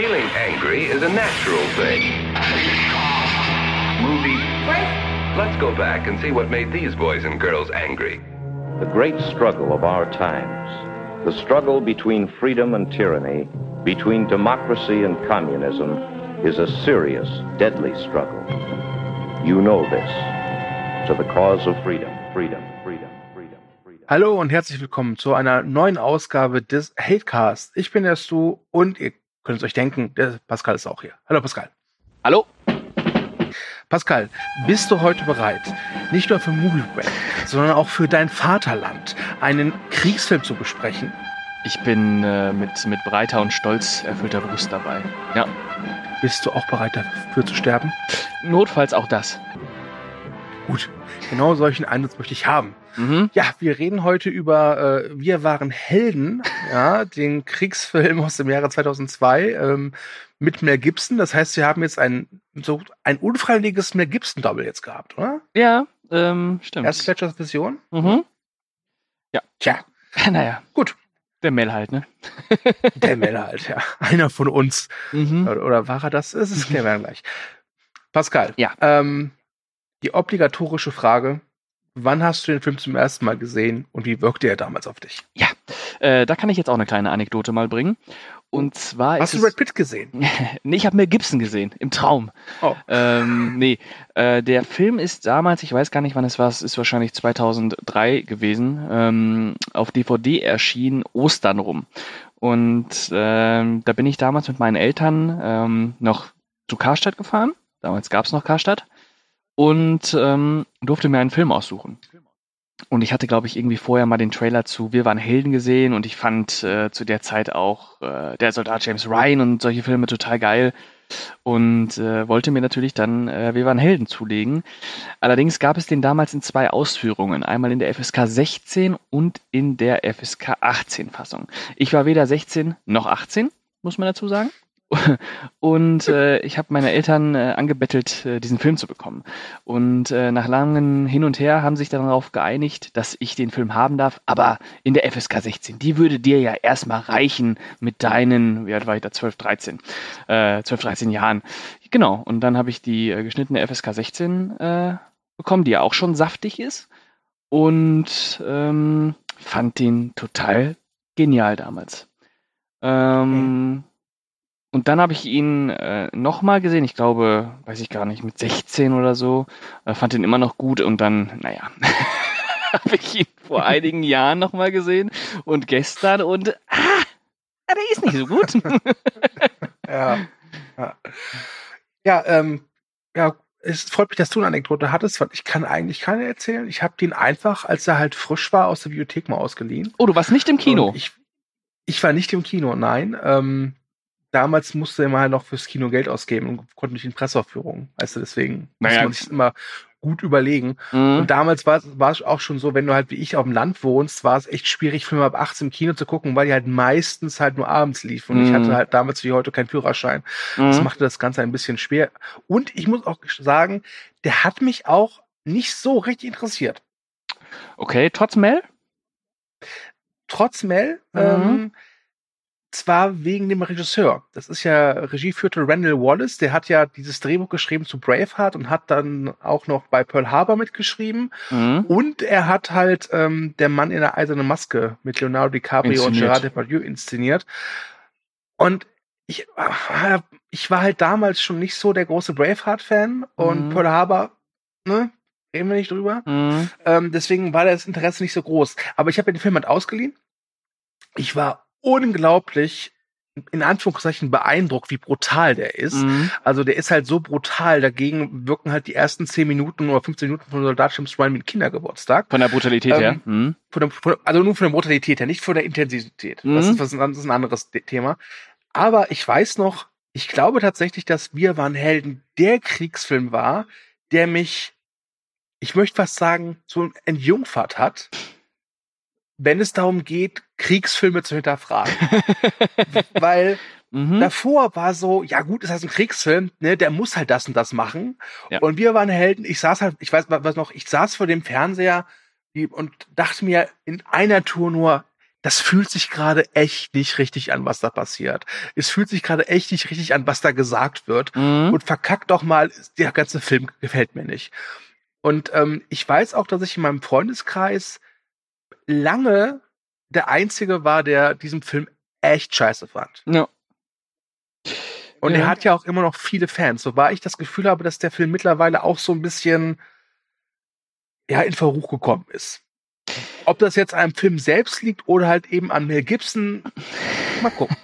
Feeling angry is a natural thing. Movie. Let's go back and see what made these boys and girls angry. The great struggle of our times, the struggle between freedom and tyranny, between democracy and communism, is a serious, deadly struggle. You know this. To the cause of freedom, freedom, freedom, freedom, freedom. Hallo und herzlich willkommen zu einer neuen Ausgabe des Hatecast. Ich bin der Stu und ihr könnt es euch denken, der Pascal ist auch hier. Hallo Pascal. Hallo? Pascal, bist du heute bereit, nicht nur für Movie Break, sondern auch für dein Vaterland einen Kriegsfilm zu besprechen? Ich bin äh, mit, mit breiter und stolz erfüllter Brust dabei. Ja. Bist du auch bereit dafür zu sterben? Notfalls auch das. Gut, genau solchen Einsatz möchte ich haben. Mhm. Ja, wir reden heute über äh, Wir waren Helden, ja, den Kriegsfilm aus dem Jahre 2002 ähm, mit Mel Gibson. Das heißt, wir haben jetzt ein so ein unfreiwilliges Mel Gibson Double jetzt gehabt, oder? Ja, ähm, stimmt. Erste Fletchers Vision. Mhm. Ja. Tja, Naja, gut. der Mel halt, ne? Der Mel halt, ja, einer von uns. Mhm. Oder, war er das? Es ist klären wir gleich. Pascal. Ja. Ähm, die obligatorische Frage: Wann hast du den Film zum ersten Mal gesehen und wie wirkte er damals auf dich? Äh, da kann ich jetzt auch eine kleine Anekdote mal bringen. Und zwar Hast du Brad Pitt gesehen? nee, ich habe Mel Gibson gesehen, im Traum. Oh. Ähm, nee, äh, der Film ist damals, ich weiß gar nicht, wann es war, es ist wahrscheinlich 2003 gewesen, ähm, auf DVD erschienen, Ostern rum. Und ähm, da bin ich damals mit meinen Eltern ähm, noch zu Karstadt gefahren. Damals gab es noch Karstadt. Und ähm, durfte mir einen Film aussuchen. Und ich hatte, glaube ich, irgendwie vorher mal den Trailer zu Wir waren Helden gesehen und ich fand äh, zu der Zeit auch äh, der Soldat James Ryan und solche Filme total geil und äh, wollte mir natürlich dann äh, Wir waren Helden zulegen. Allerdings gab es den damals in zwei Ausführungen, einmal in der FSK 16 und in der FSK 18 Fassung. Ich war weder 16 noch 18, muss man dazu sagen. Und äh, ich habe meine Eltern äh, angebettelt, äh, diesen Film zu bekommen. Und äh, nach langem Hin und Her haben sich darauf geeinigt, dass ich den Film haben darf, aber in der FSK 16. Die würde dir ja erstmal reichen mit deinen, wie alt war ich da, 12, 13, äh, 12, 13 Jahren. Genau, und dann habe ich die äh, geschnittene FSK 16 äh, bekommen, die ja auch schon saftig ist. Und ähm, fand den total genial damals. Ähm, und dann habe ich ihn äh, nochmal gesehen, ich glaube, weiß ich gar nicht, mit 16 oder so. Äh, fand ihn immer noch gut und dann, naja, habe ich ihn vor einigen Jahren nochmal gesehen und gestern und ah, der ist nicht so gut. Ja. Ja, ja, ähm, ja, es freut mich, dass du eine Anekdote hattest, weil ich kann eigentlich keine erzählen. Ich habe den einfach, als er halt frisch war, aus der Bibliothek mal ausgeliehen. oh, du warst nicht im Kino. Und Ich, ich war nicht im Kino, nein. Ähm, damals musste man halt noch fürs Kino Geld ausgeben und konnte nicht in Presseaufführungen. Weißt du, deswegen muss Naja. man sich immer gut überlegen. Mhm. Und damals war es auch schon so, wenn du halt wie ich auf dem Land wohnst, war es echt schwierig, Filme ab 18 im Kino zu gucken, weil die halt meistens halt nur abends liefen. Und ich Mhm. hatte halt damals wie heute keinen Führerschein. Das Mhm. machte das Ganze ein bisschen schwer. Und ich muss auch sagen, der hat mich auch nicht so richtig interessiert. Okay, trotz Mel? Trotz Mel, Mhm. ähm, zwar wegen dem Regisseur. Das ist ja, Regie führte Randall Wallace, der hat ja dieses Drehbuch geschrieben zu Braveheart und hat dann auch noch bei Pearl Harbor mitgeschrieben. Mhm. Und er hat halt ähm, Der Mann in der eisernen Maske mit Leonardo DiCaprio und Inszeniert. Gerard Depardieu inszeniert. Und ich, äh, ich war halt damals schon nicht so der große Braveheart-Fan und Mhm. Pearl Harbor, ne, reden wir nicht drüber. Mhm. Ähm, deswegen war das Interesse nicht so groß. Aber ich habe mir den Film halt ausgeliehen. Ich war unglaublich, in Anführungszeichen, beeindruckt, wie brutal der ist. Mhm. Also der ist halt so brutal. Dagegen wirken halt die ersten 10 Minuten oder 15 Minuten von Soldat James Ryan mit Kindergeburtstag. Von der Brutalität Ähm, her. Mhm. Von der, von, also nur von der Brutalität her, nicht von der Intensität. Das, Mhm. ist, was, das ist ein anderes De- Thema. Aber ich weiß noch, ich glaube tatsächlich, dass Wir waren Helden der Kriegsfilm war, der mich, ich möchte fast sagen, so entjungfert hat, wenn es darum geht, Kriegsfilme zu hinterfragen. Weil Mhm. davor war so, ja gut, ist das ein Kriegsfilm, ne, der muss halt das und das machen. Ja. Und wir waren Helden. Ich saß halt, ich weiß was noch, ich saß vor dem Fernseher und dachte mir in einer Tour nur, das fühlt sich gerade echt nicht richtig an, was da passiert. Es fühlt sich gerade echt nicht richtig an, was da gesagt wird. Mhm. Und verkackt doch mal, der ganze Film gefällt mir nicht. Und ähm, ich weiß auch, dass ich in meinem Freundeskreis lange der Einzige war, der diesen Film echt scheiße fand. Ja. Und Ja. er hat ja auch immer noch viele Fans. So war ich das Gefühl habe, dass der Film mittlerweile auch so ein bisschen ja, in Verruch gekommen ist. Ob das jetzt am Film selbst liegt oder halt eben an Mel Gibson, mal gucken.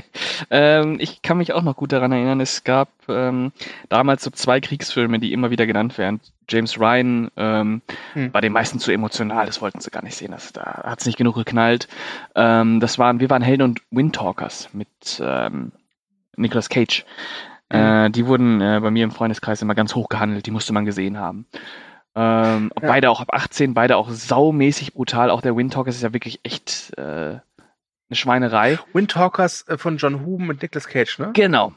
ähm, ich kann mich auch noch gut daran erinnern, es gab ähm, damals so zwei Kriegsfilme, die immer wieder genannt werden. James Ryan ähm, Hm. war den meisten zu emotional, das wollten sie gar nicht sehen, das, da hat es nicht genug geknallt. Ähm, das waren, wir waren Helden und Windtalkers mit ähm, Nicolas Cage. Äh, die wurden äh, bei mir im Freundeskreis immer ganz hoch gehandelt, die musste man gesehen haben. Ähm, Ja. Beide auch ab 18, beide auch saumäßig brutal. Auch der Windtalkers ist ja wirklich echt äh, eine Schweinerei. Windtalkers äh, von John Huben mit Nicolas Cage, ne? Genau.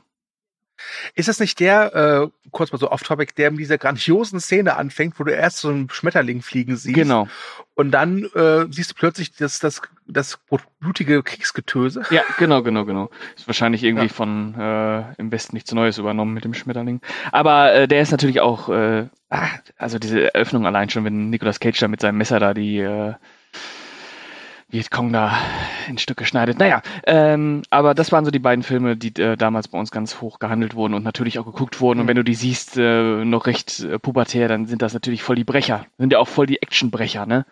Ist das nicht der, äh, kurz mal so off-topic, der mit dieser grandiosen Szene anfängt, wo du erst so einen Schmetterling fliegen siehst Genau. und dann äh, siehst du plötzlich das, das, das blutige Kriegsgetöse? Ja, genau, genau, genau. Ist wahrscheinlich irgendwie Ja. von äh, im Westen nichts Neues übernommen mit dem Schmetterling. Aber äh, der ist natürlich auch, äh, ah, also diese Eröffnung allein schon, wenn Nicolas Cage da mit seinem Messer da die äh, Vietcong da in Stücke schneidet. Naja, ähm, aber das waren so die beiden Filme, die äh, damals bei uns ganz hoch gehandelt wurden und natürlich auch geguckt wurden. Und wenn du die siehst, äh, noch recht äh, pubertär, dann sind das natürlich voll die Brecher. Sind ja auch voll die Actionbrecher, ne?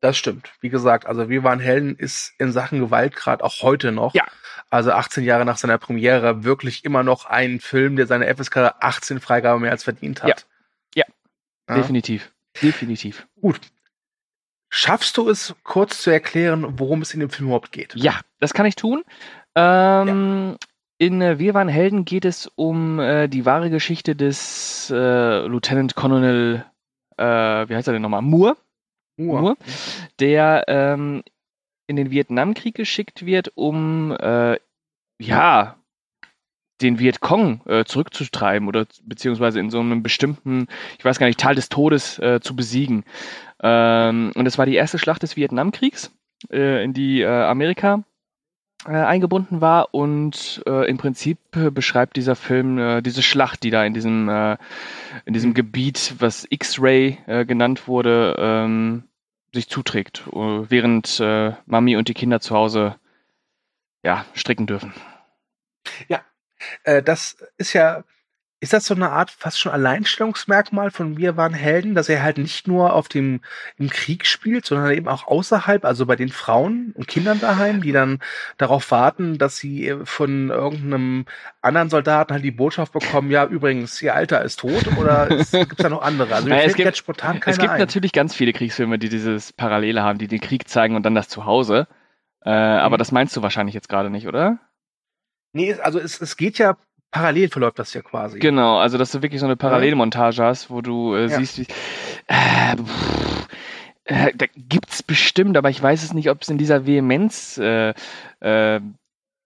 Das stimmt. Wie gesagt, also Wir waren Helden ist in Sachen Gewalt gerade auch heute noch. Ja. Also 18 Jahre nach seiner Premiere wirklich immer noch ein Film, der seine FSK 18 Freigabe mehr als verdient hat. Ja. Ja. Definitiv. Definitiv. Gut. Schaffst du es kurz zu erklären, worum es in dem Film überhaupt geht? Ja, das kann ich tun. Ähm, In äh, Wir waren Helden geht es um äh, die wahre Geschichte des äh, Lieutenant Colonel, äh, wie heißt er denn nochmal? Moore, Moore, der ähm, in den Vietnamkrieg geschickt wird, um äh, ja den Vietcong äh, zurückzutreiben oder beziehungsweise in so einem bestimmten, ich weiß gar nicht, Teil des Todes zu besiegen. Ähm, und es war die erste Schlacht des Vietnamkriegs, äh, in die äh, Amerika äh, eingebunden war und äh, im Prinzip äh, beschreibt dieser Film äh, diese Schlacht, die da in diesem in diesem Mhm. Gebiet, was X-Ray genannt wurde, ähm, sich zuträgt, äh, während äh, Mami und die Kinder zu Hause ja stricken dürfen. Äh, das ist ja, ist das so eine Art fast schon Alleinstellungsmerkmal von Wir waren Helden, dass er halt nicht nur auf dem im Krieg spielt, sondern eben auch außerhalb, also bei den Frauen und Kindern daheim, die dann darauf warten, dass sie äh, von irgendeinem anderen Soldaten halt die Botschaft bekommen, ja, übrigens, ihr Alter ist tot, oder gibt es da noch andere? Also Naja, es gibt- spontan keiner es gibt ein. natürlich ganz viele Kriegsfilme, die dieses Parallele haben, die den Krieg zeigen und dann das Zuhause. Äh, Aber Mhm. das meinst du wahrscheinlich jetzt gerade nicht, oder? Nee, also es, es geht ja, parallel verläuft das ja quasi. Genau, also dass du wirklich so eine Parallelmontage hast, wo du äh, Ja. siehst, wie. Äh, pff, äh, da gibt's bestimmt, aber ich weiß es nicht, ob es in dieser Vehemenz äh, äh,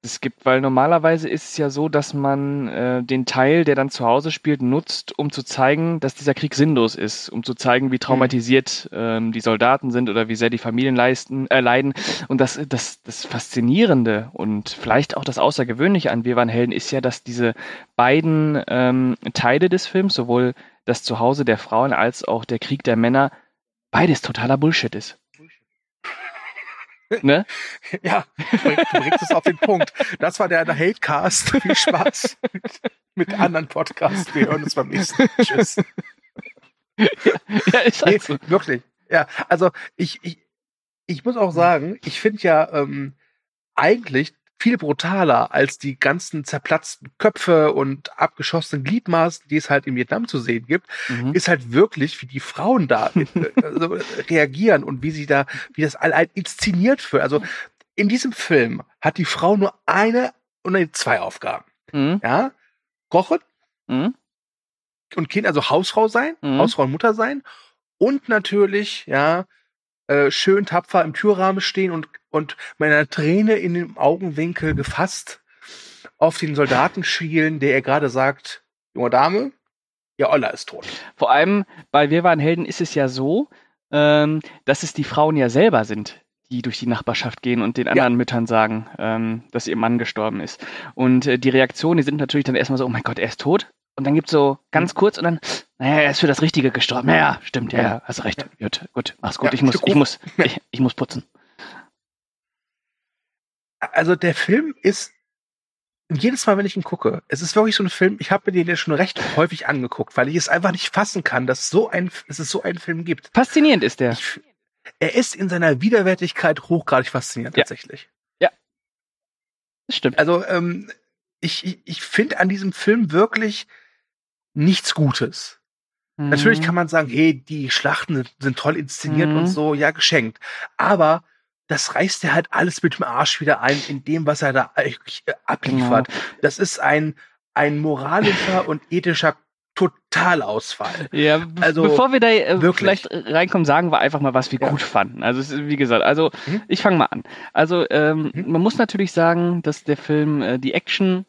es gibt, weil normalerweise ist es ja so, dass man äh, den Teil, der dann zu Hause spielt, nutzt, um zu zeigen, dass dieser Krieg sinnlos ist, um zu zeigen, wie traumatisiert ähm, die Soldaten sind oder wie sehr die Familien leisten, äh, leiden. Und das, das, das Faszinierende und vielleicht auch das Außergewöhnliche an Wir waren Helden ist ja, dass diese beiden ähm, Teile des Films, sowohl das Zuhause der Frauen als auch der Krieg der Männer, beides totaler Bullshit ist. Ne? Ja, du bring- du bringst es auf den Punkt. Das war der, Hatecast. Viel Spaß mit, anderen Podcasts. Wir hören uns beim nächsten Mal. Tschüss. ja, ist Nee, halt so. wirklich. Ja, also ich, ich, ich muss auch sagen, ich finde ja ähm, eigentlich viel brutaler als die ganzen zerplatzten Köpfe und abgeschossenen Gliedmaßen, die es halt in Vietnam zu sehen gibt, Mhm. ist halt wirklich, wie die Frauen da äh, also, reagieren und wie sie da, wie das all inszeniert wird. Also in diesem Film hat die Frau nur eine oder zwei Aufgaben. Mhm. Ja, kochen Mhm. und Kind, also Hausfrau sein, Mhm. Hausfrau und Mutter sein und natürlich, ja, äh, schön tapfer im Türrahmen stehen und, und mit einer Träne in dem Augenwinkel gefasst auf den Soldaten schielen, der ihr gerade sagt, junge Dame, ihr Olla ist tot. Vor allem bei Wir waren Helden ist es ja so, ähm, dass es die Frauen ja selber sind, die durch die Nachbarschaft gehen und den anderen ja. Müttern sagen, ähm, dass ihr Mann gestorben ist. Und äh, die Reaktionen, die sind natürlich dann erstmal so, oh mein Gott, er ist tot. Und dann gibt's so ganz mhm. kurz und dann, naja, er ist für das Richtige gestorben. Naja, stimmt, ja, ja, hast recht. Gut, gut, mach's gut. Ja, ich muss, ich muss, ich, ich muss putzen. Also der Film ist jedes Mal, wenn ich ihn gucke, es ist wirklich so ein Film, ich habe mir den ja schon recht häufig angeguckt, weil ich es einfach nicht fassen kann, dass, so ein, dass es so einen Film gibt. Faszinierend ist der. Ich, er ist in seiner Widerwärtigkeit hochgradig faszinierend, ja. tatsächlich. Ja. Das stimmt. Also, ähm, ich, ich, ich finde an diesem Film wirklich nichts Gutes. Mhm. Natürlich kann man sagen, hey, die Schlachten sind, toll inszeniert mhm. und so, ja, geschenkt. Aber das reißt er halt alles mit dem Arsch wieder ein in dem, was er da eigentlich äh, abliefert. Genau. Das ist ein, ein moralischer und ethischer Totalausfall. Ja, also, bevor wir da äh, vielleicht reinkommen, sagen wir einfach mal, was wir ja. gut fanden. Also ist, wie gesagt, also mhm. ich fange mal an. Also ähm, mhm. man muss natürlich sagen, dass der Film äh, die Action,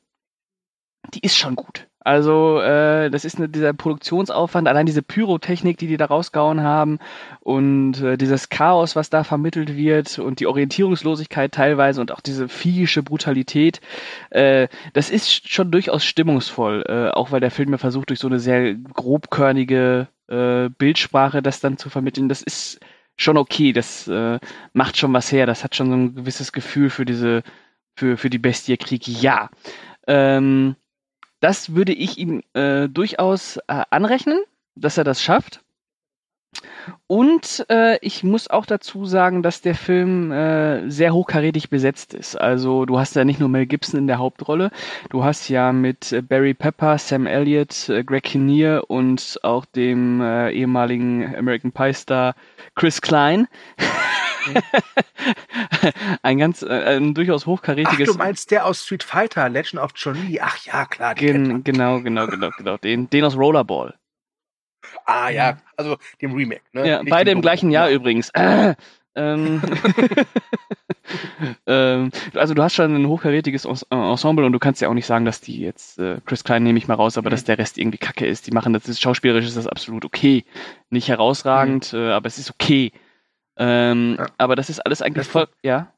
die ist schon gut. Also äh, das ist eine, dieser Produktionsaufwand, allein diese Pyrotechnik, die die da rausgehauen haben und äh, dieses Chaos, was da vermittelt wird und die Orientierungslosigkeit teilweise und auch diese viehische Brutalität, äh, das ist schon durchaus stimmungsvoll, äh, auch weil der Film ja versucht, durch so eine sehr grobkörnige äh, Bildsprache das dann zu vermitteln. Das ist schon okay, das äh, macht schon was her, das hat schon so ein gewisses Gefühl für diese, für, für die Bestie Krieg, ja. Ähm, das würde ich ihm äh, durchaus äh, anrechnen, dass er das schafft. Und äh, ich muss auch dazu sagen, dass der Film äh, sehr hochkarätig besetzt ist. Also du hast ja nicht nur Mel Gibson in der Hauptrolle, du hast ja mit äh, Barry Pepper, Sam Elliott, äh, Greg Kinnear und auch dem äh, ehemaligen American Pie Star Chris Klein. ein ganz, äh, ein durchaus hochkarätiges. Ach, du meinst der aus Street Fighter, Legend of Johnny? Ach ja, klar. Gen, genau, genau, genau, genau. Den, den aus Rollerball. Ah ja, also dem Remake. Ne? Ja, Nicht beide im gleichen Jahr ja. übrigens. Äh, ähm, ähm, also du hast schon ein hochkarätiges Ensemble und du kannst ja auch nicht sagen, dass die jetzt, äh, Chris Klein nehme ich mal raus, aber mhm. dass der Rest irgendwie kacke ist. Die machen das, ist schauspielerisch ist das absolut okay. Nicht herausragend, mhm. äh, aber es ist okay. Ähm, ja. Aber das ist alles eigentlich voll, ja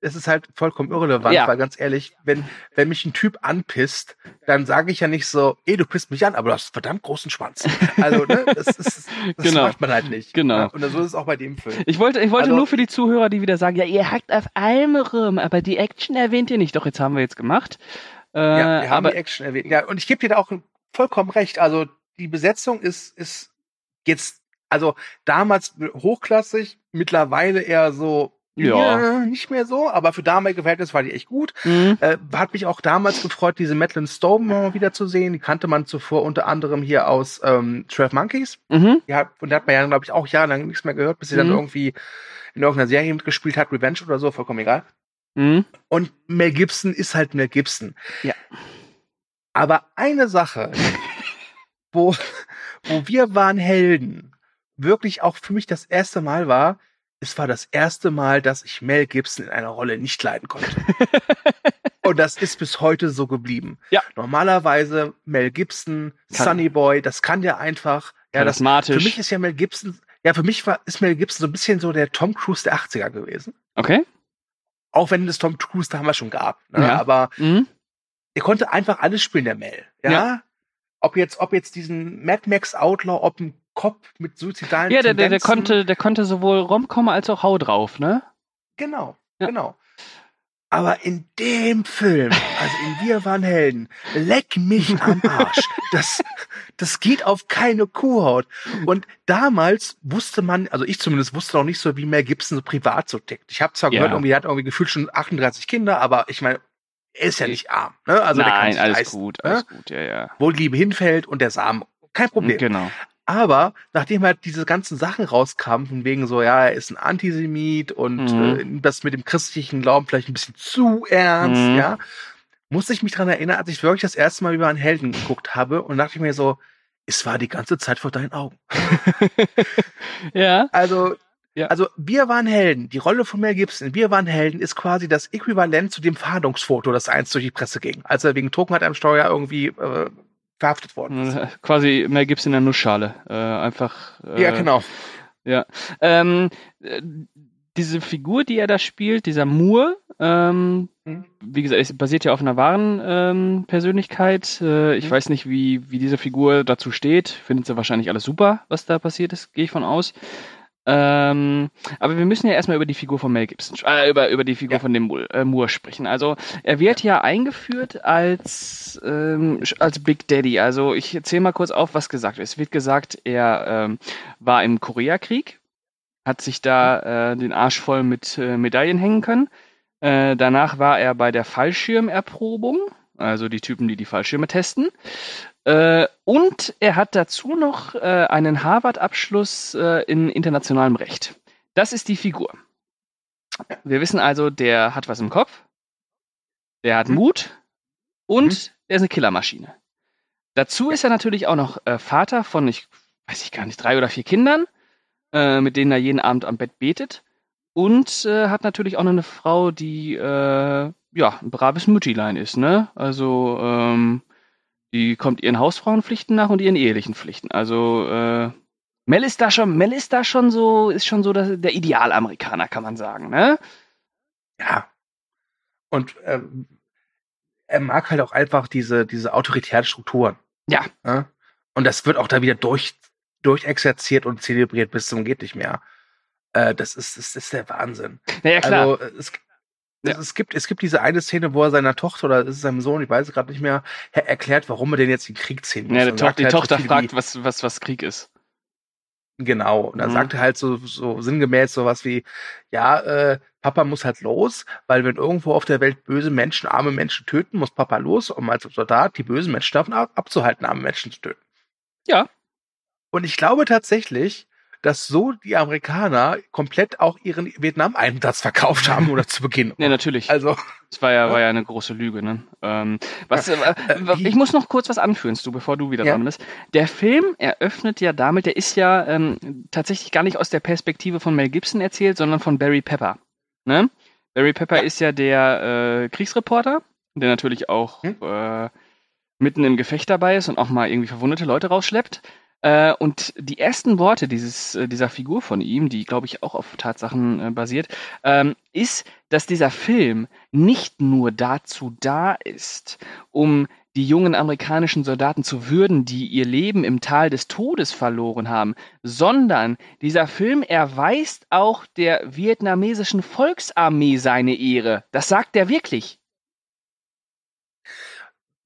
es ist halt vollkommen irrelevant, ja. weil ganz ehrlich, wenn, wenn mich ein Typ anpisst, dann sage ich ja nicht so, ey, du pisst mich an, aber du hast einen verdammt großen Schwanz. Also, ne, das, ist, das genau. macht man halt nicht. Genau. Ja, und so ist es auch bei dem Film. Ich wollte, ich wollte also, nur für die Zuhörer, die wieder sagen, ja, ihr hackt auf allem rum, aber die Action erwähnt ihr nicht. Doch, jetzt haben wir jetzt gemacht. Äh, ja, wir haben aber, die Action erwähnt. Ja, und ich gebe dir da auch vollkommen recht. Also, die Besetzung ist, ist jetzt, also damals hochklassig, mittlerweile eher so ja. nicht mehr so, aber für damalige Verhältnisse war die echt gut. Mhm. Äh, hat mich auch damals gefreut, diese Madeline Stone mal wieder zu sehen. Die kannte man zuvor unter anderem hier aus ähm, 12 Monkeys. Mhm. Ja, und da hat man ja, glaube ich, auch jahrelang nichts mehr gehört, bis sie mhm. dann irgendwie in irgendeiner Serie mitgespielt hat, Revenge oder so, vollkommen egal. Mhm. Und Mel Gibson ist halt Mel Gibson. Ja. Aber eine Sache, wo, wo wir waren Helden, wirklich auch für mich das erste Mal war, es war das erste Mal, dass ich Mel Gibson in einer Rolle nicht leiden konnte. Und das ist bis heute so geblieben. Ja. Normalerweise Mel Gibson, kann. Sunny Boy, das kann der einfach. Ja, das, für mich ist ja Mel Gibson, ja, für mich war, ist Mel Gibson so ein bisschen so der Tom Cruise der 80er gewesen. Okay. Auch wenn es Tom Cruise damals schon gab. Ne? Ja. Aber mhm. er konnte einfach alles spielen, der Mel. Ja? ja. Ob jetzt, ob jetzt diesen Mad Max Outlaw, ob ein Kopf mit suizidalen Ja, der, der, der, konnte, der konnte sowohl Romcom als auch Hau drauf, ne? Genau, ja. genau. Aber in dem Film, also in Wir waren Helden, leck mich am Arsch. Das, das geht auf keine Kuhhaut. Und damals wusste man, also ich zumindest wusste noch nicht so, wie Mel Gibson so privat so tickt. Ich habe zwar ja. gehört, irgendwie, er hat irgendwie gefühlt schon 38 Kinder, aber ich meine, er ist ja nicht arm. Ne? Also Nein, alles leisten, gut, ne? alles gut, ja, ja. Wo Liebe hinfällt und der Samen, kein Problem. Genau. Aber nachdem halt diese ganzen Sachen rauskamen, von wegen so, ja, er ist ein Antisemit und mhm. äh, das mit dem christlichen Glauben vielleicht ein bisschen zu ernst, mhm. ja, musste ich mich dran erinnern, als ich wirklich das erste Mal über einen Helden geguckt habe und dachte ich mir so, es war die ganze Zeit vor deinen Augen. ja. Also, ja. also wir waren Helden. Die Rolle von Mel Gibson, wir waren Helden, ist quasi das Äquivalent zu dem Fahndungsfoto, das einst durch die Presse ging, als er wegen Trunkenheit am Steuer irgendwie äh, verhaftet worden ist. Quasi mehr gibt's in der Nussschale. Äh, einfach. Äh, ja, genau. Ja. Ähm, diese Figur, die er da spielt, dieser Moore, ähm, Mhm. wie gesagt, es basiert ja auf einer wahren ähm, Persönlichkeit. Äh, ich Mhm. weiß nicht, wie, wie diese Figur dazu steht. Findet sie wahrscheinlich alles super, was da passiert ist, gehe ich von aus. Ähm, aber wir müssen ja erstmal über die Figur von Mel Gibson, äh, über, über die Figur Ja. von dem Moore, äh, Moore sprechen. Also er wird ja eingeführt als, ähm, als Big Daddy. Also ich erzähle mal kurz auf, was gesagt wird. Es wird gesagt, er ähm, war im Koreakrieg, hat sich da äh, den Arsch voll mit äh, Medaillen hängen können. Äh, danach war er bei der Fallschirmerprobung, also die Typen, die die Fallschirme testen. Äh, und er hat dazu noch äh, einen Harvard-Abschluss äh, in internationalem Recht. Das ist die Figur. Wir wissen also, der hat was im Kopf, der hat Mhm. Mut und Mhm. er ist eine Killermaschine. Dazu ist er natürlich auch noch äh, Vater von, ich weiß ich gar nicht, drei oder vier Kindern, äh, mit denen er jeden Abend am Bett betet. Und äh, hat natürlich auch noch eine Frau, die äh, ja ein braves Müttilein ist, ne? Also ähm, die kommt ihren Hausfrauenpflichten nach und ihren ehelichen Pflichten. Also äh, Mel ist da schon, Mel ist da schon so, ist schon so der, der Idealamerikaner, kann man sagen, ne? Ja. Und ähm, er mag halt auch einfach diese, diese autoritären Strukturen. Ja. ja? Und das wird auch da wieder durch, durchexerziert und zelebriert bis zum geht nicht mehr. Äh, das, ist, das ist der Wahnsinn. Naja, klar. Also äh, es, Ja. es, gibt, es gibt diese eine Szene, wo er seiner Tochter oder ist es seinem Sohn, ich weiß es gerade nicht mehr, er erklärt, warum er denn jetzt in den Krieg ziehen muss. ja, to die halt Tochter fragt, wie- was, was, was Krieg ist. Genau. Und dann Mhm. sagt er halt so, so sinngemäß sowas wie, ja, äh, Papa muss halt los, weil wenn irgendwo auf der Welt böse Menschen arme Menschen töten, muss Papa los, um als Soldat die bösen Menschen davon ab abzuhalten, arme Menschen zu töten. Ja. Und ich glaube tatsächlich, dass so die Amerikaner komplett auch ihren Vietnam-Einsatz verkauft haben oder zu Beginn. Ja, natürlich. Also, Das war ja, war ja eine große Lüge, ne? Ähm, was, äh, äh, ich muss noch kurz was anführen, du, bevor du wieder Ja. dran bist. Der Film eröffnet ja damit, der ist ja ähm, tatsächlich gar nicht aus der Perspektive von Mel Gibson erzählt, sondern von Barry Pepper. Ne? Barry Pepper Ja. ist ja der äh, Kriegsreporter, der natürlich auch Hm. äh, mitten im Gefecht dabei ist und auch mal irgendwie verwundete Leute rausschleppt. Äh, und die ersten Worte dieses, äh, dieser Figur von ihm, die glaube ich auch auf Tatsachen äh, basiert, ähm, ist, dass dieser Film nicht nur dazu da ist, um die jungen amerikanischen Soldaten zu würden, die ihr Leben im Tal des Todes verloren haben, sondern dieser Film erweist auch der vietnamesischen Volksarmee seine Ehre. Das sagt er wirklich.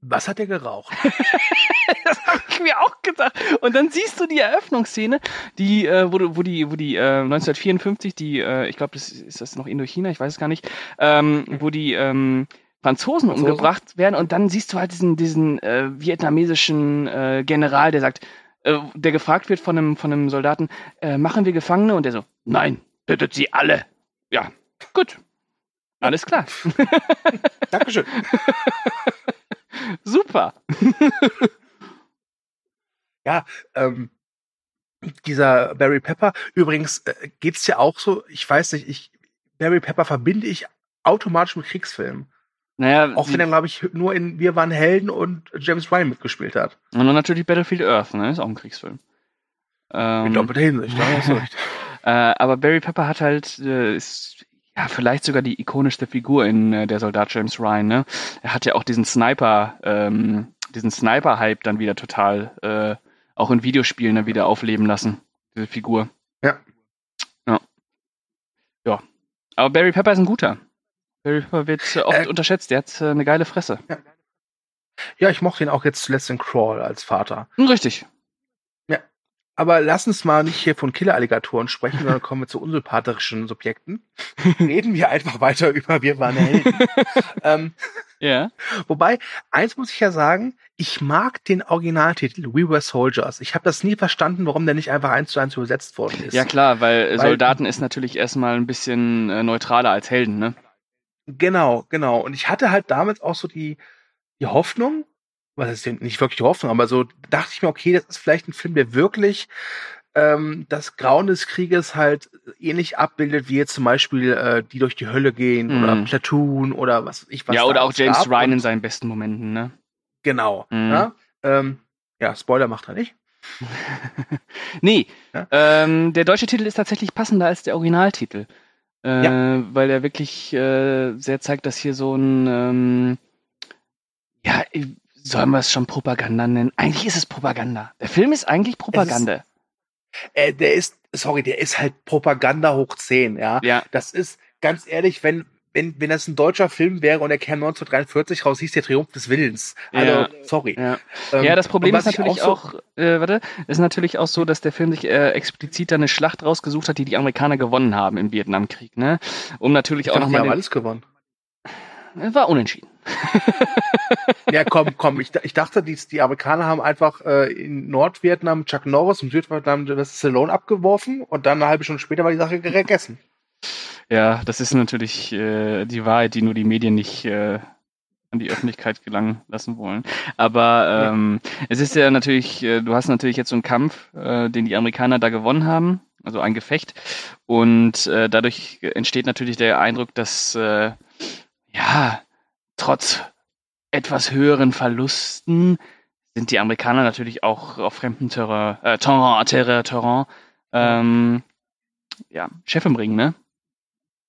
Was hat er geraucht? das habe ich mir auch gedacht. Und dann siehst du die Eröffnungsszene, die, äh, wo, wo die, wo die äh, 1954, die, äh, ich glaube, das ist das noch Indochina, ich weiß es gar nicht, ähm, wo die ähm, Franzosen, Franzosen? umgebracht werden und dann siehst du halt diesen, diesen äh, vietnamesischen äh, General, der sagt, äh, der gefragt wird von einem, von einem Soldaten, äh, machen wir Gefangene? Und der so, nein, tötet sie alle. Ja, gut. Alles klar. Dankeschön. Super. ähm, dieser Barry Pepper, übrigens äh, geht's ja auch so, ich weiß nicht, ich, Barry Pepper verbinde ich automatisch mit Kriegsfilmen. Naja, Auch wenn er, glaube ich, nur in Wir waren Helden und James Ryan mitgespielt hat. Und dann natürlich Battlefield Earth, ne? Ist auch ein Kriegsfilm. In Ähm, doppelter Hinsicht, da hast du recht. äh, aber Barry Pepper hat halt, äh, ist ja vielleicht sogar die ikonischste Figur in äh, der Soldat James Ryan, ne? Er hat ja auch diesen Sniper, ähm, diesen Sniper-Hype dann wieder total, äh, auch in Videospielen dann wieder aufleben lassen, diese Figur. Ja. Ja. Ja. Aber Barry Pepper ist ein guter. Barry Pepper wird äh, oft Äh, unterschätzt, der hat äh, eine geile Fresse. Ja, ich mochte ihn auch jetzt zuletzt in Crawl als Vater. Hm, Richtig. Aber lass uns mal nicht hier von Killer-Alligatoren sprechen, sondern kommen wir zu unsympathischen Subjekten. Reden wir einfach weiter über Wir waren Helden. ähm, Ja. wobei, eins muss ich ja sagen, ich mag den Originaltitel We Were Soldiers. Ich habe das nie verstanden, warum der nicht einfach eins zu eins übersetzt worden ist. Ja klar, weil, Weil- Soldaten ist natürlich erstmal ein bisschen äh, neutraler als Helden, ne? Genau, genau. Und ich hatte halt damals auch so die, die Hoffnung, was ist denn nicht wirklich Hoffnung, aber so dachte ich mir, okay, das ist vielleicht ein Film, der wirklich ähm, das Grauen des Krieges halt ähnlich abbildet, wie jetzt zum Beispiel äh, die durch die Hölle gehen Mhm. oder Platoon oder was ich was. ja, oder auch James. Ryan in seinen besten Momenten, ne? Genau. Mhm. Ja, ähm, ja, Spoiler macht er nicht. nee, Ja? ähm, der deutsche Titel ist tatsächlich passender als der Originaltitel. Äh, ja. Weil er wirklich äh, sehr zeigt, dass hier so ein, ähm, ja, sollen wir es schon Propaganda nennen? Eigentlich ist es Propaganda. Der Film ist eigentlich Propaganda. Ist, äh, der ist, sorry, der ist halt Propaganda hoch 10, ja. Ja. Das ist, ganz ehrlich, wenn, wenn, wenn das ein deutscher Film wäre und er käme 1943 raus, hieß der Triumph des Willens. Also, ja. sorry. Ja, ähm, ja das Problem ist natürlich auch, auch äh, warte, ist natürlich auch so, dass der Film sich äh, explizit eine Schlacht rausgesucht hat, die die Amerikaner gewonnen haben im Vietnamkrieg, ne? Um natürlich ich auch nochmal. Die haben alles gewonnen. War unentschieden. ja, komm, komm. Ich, ich dachte, die, die Amerikaner haben einfach äh, in Nordvietnam Chuck Norris und Südvietnam das Stallone abgeworfen und dann eine halbe Stunde später war die Sache gegessen. Ja, das ist natürlich äh, die Wahrheit, die nur die Medien nicht äh, an die Öffentlichkeit gelangen lassen wollen. Aber ähm, ja. es ist ja natürlich, äh, du hast natürlich jetzt so einen Kampf, äh, den die Amerikaner da gewonnen haben, also ein Gefecht. Und äh, dadurch entsteht natürlich der Eindruck, dass äh, ja, trotz etwas höheren Verlusten sind die Amerikaner natürlich auch auf fremdem Terrain, äh, Terrain, Terrain, Terrain ähm, ja, Chef im Ring, ne?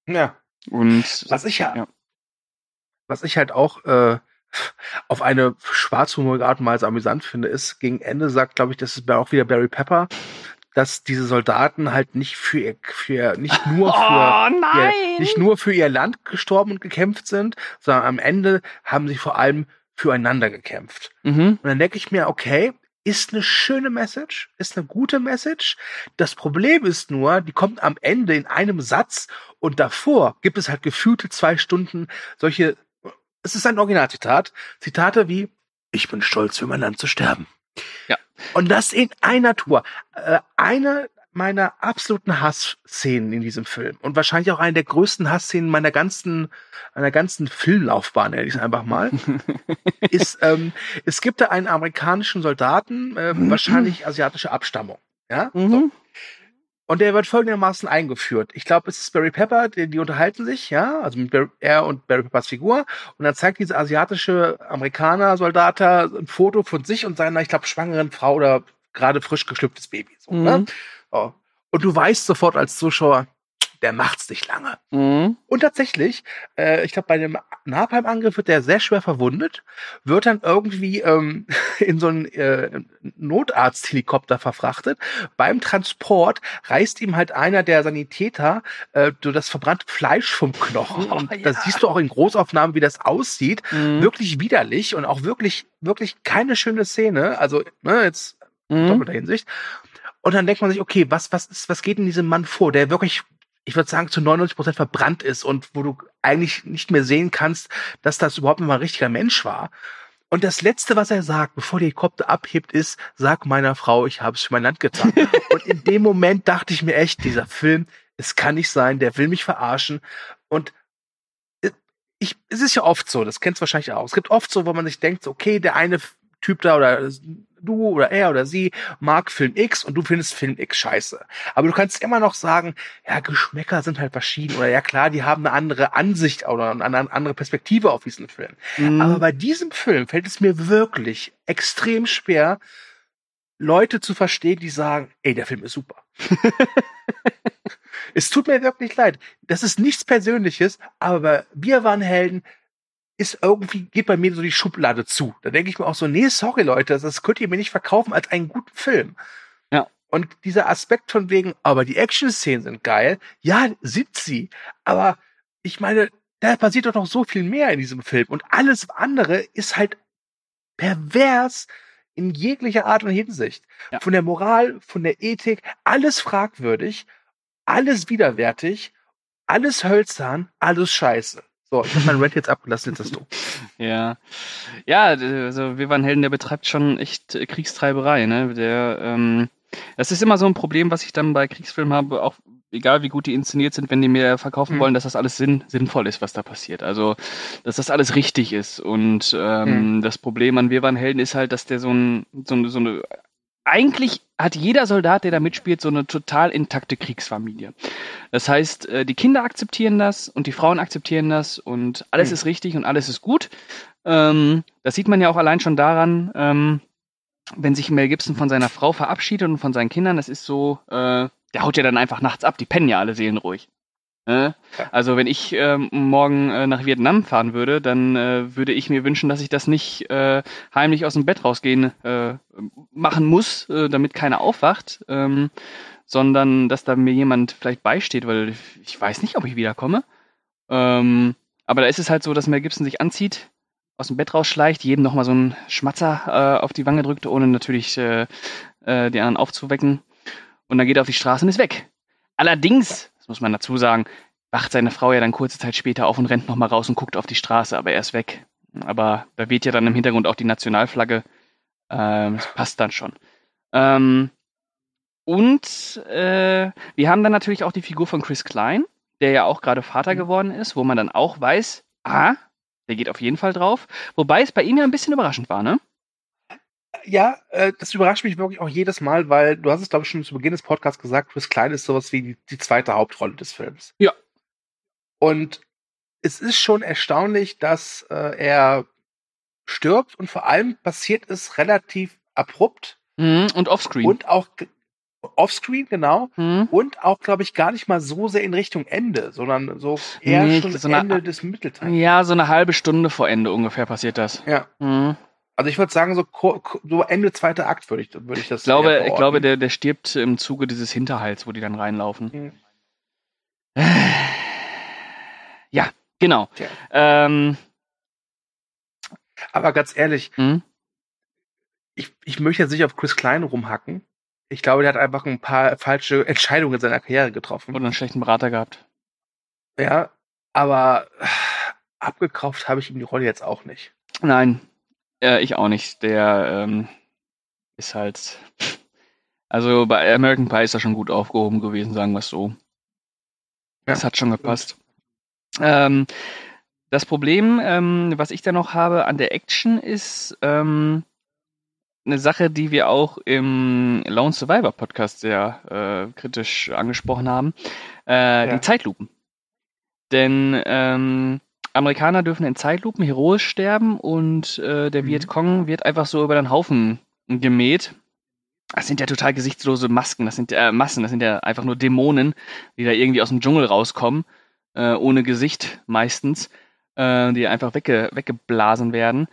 Ja. Und was ich ja, ja. was ich halt auch äh, auf eine schwarzhumorige Art und Weise amüsant finde, ist, gegen Ende sagt, glaube ich, das ist auch wieder Barry Pepper, dass diese Soldaten halt nicht für ihr, für nicht nur für oh, ihr, nicht nur für ihr Land gestorben und gekämpft sind, sondern am Ende haben sie vor allem füreinander gekämpft. Mhm. Und dann denke ich mir, okay, ist eine schöne Message, ist eine gute Message. Das Problem ist nur, die kommt am Ende in einem Satz und davor gibt es halt gefühlte zwei Stunden solche, es ist ein Originalzitat, Zitate wie, ich bin stolz, für mein Land zu sterben. Ja. Und das in einer Tour. Äh, eine meiner absoluten Hassszenen in diesem Film und wahrscheinlich auch eine der größten Hassszenen meiner ganzen meiner ganzen Filmlaufbahn, nenne ich es einfach mal, ist ähm, es gibt da einen amerikanischen Soldaten, äh, wahrscheinlich asiatische Abstammung, ja, mhm. so. Und der wird folgendermaßen eingeführt. Ich glaube, es ist Barry Pepper, die, die unterhalten sich, ja, also mit Barry, er und Barry Peppers Figur. Und dann zeigt dieser asiatische Amerikaner-Soldat ein Foto von sich und seiner, ich glaube, schwangeren Frau oder gerade frisch geschlüpftes Baby. So, ne? mhm. ne? oh. Und du weißt sofort als Zuschauer, der macht's nicht lange. Mhm. Und tatsächlich, äh, ich glaube, bei dem Napalm-Angriff wird der sehr schwer verwundet, wird dann irgendwie ähm, in so einen äh, Notarzthelikopter verfrachtet. Beim Transport reißt ihm halt einer der Sanitäter äh, das verbrannte Fleisch vom Knochen. Oh, und ja. da siehst du auch in Großaufnahmen, wie das aussieht. Mhm. Wirklich widerlich und auch wirklich, wirklich keine schöne Szene. Also, ne, jetzt mhm. doppelter Hinsicht. Und dann denkt man sich, okay, was, was ist, was geht in diesem Mann vor, der wirklich ich würde sagen, zu 99 Prozent verbrannt ist und wo du eigentlich nicht mehr sehen kannst, dass das überhaupt mal ein richtiger Mensch war. Und das Letzte, was er sagt, bevor der Helikopter abhebt, ist, sag meiner Frau, ich habe es für mein Land getan. und in dem Moment dachte ich mir echt, dieser Film, es kann nicht sein, der will mich verarschen. Und ich, es ist ja oft so, das kennst du wahrscheinlich auch. Es gibt oft so, wo man sich denkt, okay, der eine Typ da oder du oder er oder sie mag Film X und du findest Film X scheiße. Aber du kannst immer noch sagen, ja, Geschmäcker sind halt verschieden oder ja klar, die haben eine andere Ansicht oder eine andere Perspektive auf diesen Film. Mhm. Aber bei diesem Film fällt es mir wirklich extrem schwer, Leute zu verstehen, die sagen, ey, der Film ist super. es tut mir wirklich leid. Das ist nichts Persönliches, aber wir waren Helden ist irgendwie, geht bei mir so die Schublade zu. Da denke ich mir auch so, nee, sorry Leute, das könnt ihr mir nicht verkaufen als einen guten Film. Ja. Und dieser Aspekt von wegen, aber die Action-Szenen sind geil, ja, sind sie. Aber ich meine, da passiert doch noch so viel mehr in diesem Film. Und alles andere ist halt pervers in jeglicher Art und Hinsicht. Ja. Von der Moral, von der Ethik, alles fragwürdig, alles widerwärtig, alles hölzern, alles scheiße. So, ich habe meinen Rant jetzt abgelassen, jetzt hast du. Ja. Ja, also wir waren Helden, der betreibt schon echt Kriegstreiberei, ne? Der, ähm, das ist immer so ein Problem, was ich dann bei Kriegsfilmen habe, auch egal wie gut die inszeniert sind, wenn die mir verkaufen mhm. wollen, dass das alles sinn, sinnvoll ist, was da passiert. Also, dass das alles richtig ist. Und ähm, mhm. das Problem an Wir waren Helden ist halt, dass der so, ein, so, eine, so eine eigentlich hat jeder Soldat, der da mitspielt, so eine total intakte Kriegsfamilie. Das heißt, äh, die Kinder akzeptieren das und die Frauen akzeptieren das und alles mhm. ist richtig und alles ist gut. Ähm, das sieht man ja auch allein schon daran, ähm, wenn sich Mel Gibson von seiner Frau verabschiedet und von seinen Kindern. Das ist so, äh, der haut ja dann einfach nachts ab. Die pennen ja alle seelenruhig. Ne? Also wenn ich ähm, morgen äh, nach Vietnam fahren würde, dann äh, würde ich mir wünschen, dass ich das nicht äh, heimlich aus dem Bett rausgehen äh, machen muss, äh, damit keiner aufwacht, ähm, sondern dass da mir jemand vielleicht beisteht, weil ich weiß nicht, ob ich wiederkomme. Ähm, aber da ist es halt so, dass Mel Gibson sich anzieht, aus dem Bett rausschleicht, jedem nochmal so einen Schmatzer äh, auf die Wange drückt, ohne natürlich äh, äh, die anderen aufzuwecken. Und dann geht er auf die Straße und ist weg. Allerdings, das muss man dazu sagen, wacht seine Frau ja dann kurze Zeit später auf und rennt nochmal raus und guckt auf die Straße, aber er ist weg. Aber da weht ja dann im Hintergrund auch die Nationalflagge. Ähm, das passt dann schon. Ähm, und äh, wir haben dann natürlich auch die Figur von Chris Klein, der ja auch gerade Vater geworden ist, wo man dann auch weiß, ah, der geht auf jeden Fall drauf. Wobei es bei ihm ja ein bisschen überraschend war, ne? Ja, äh, das überrascht mich wirklich auch jedes Mal, weil du hast es, glaube ich, schon zu Beginn des Podcasts gesagt, Chris Klein ist sowas wie die, die zweite Hauptrolle des Films. Ja. Und es ist schon erstaunlich, dass äh, er stirbt und vor allem passiert es relativ abrupt Mhm, und offscreen. und auch offscreen, genau. Mhm. Und auch, glaube ich, gar nicht mal so sehr in Richtung Ende, sondern so eher Nee, schon so eine- Ende des Mittelteils. Ja, so eine halbe Stunde vor Ende ungefähr passiert das. Ja. Mhm. Also ich würde sagen, so, so Ende zweiter Akt würde ich, würde ich das Ich glaube, ich glaube der, der stirbt im Zuge dieses Hinterhalts, wo die dann reinlaufen. Mhm. Ja, genau. Ähm, Aber ganz ehrlich, mhm. ich, ich möchte jetzt nicht auf Chris Klein rumhacken. Ich glaube, der hat einfach ein paar falsche Entscheidungen in seiner Karriere getroffen. Oder einen schlechten Berater gehabt. Ja, aber abgekauft habe ich ihm die Rolle jetzt auch nicht. Nein, äh, ich auch nicht. Der ähm, ist halt. Also bei American Pie ist er schon gut aufgehoben gewesen, sagen wir es so. Ja, das hat schon gepasst. Ähm, das Problem, ähm, was ich da noch habe an der Action, ist ähm, eine Sache, die wir auch im Lone Survivor Podcast sehr äh, kritisch angesprochen haben. Äh, Ja. Die Zeitlupen. Denn ähm, Amerikaner dürfen in Zeitlupen heroisch sterben und äh, der Mhm. Vietcong wird einfach so über den Haufen gemäht. Das sind ja total gesichtslose Masken, das sind äh, Massen, das sind ja einfach nur Dämonen, die da irgendwie aus dem Dschungel rauskommen, äh, ohne Gesicht meistens, äh, die einfach wegge weggeblasen werden.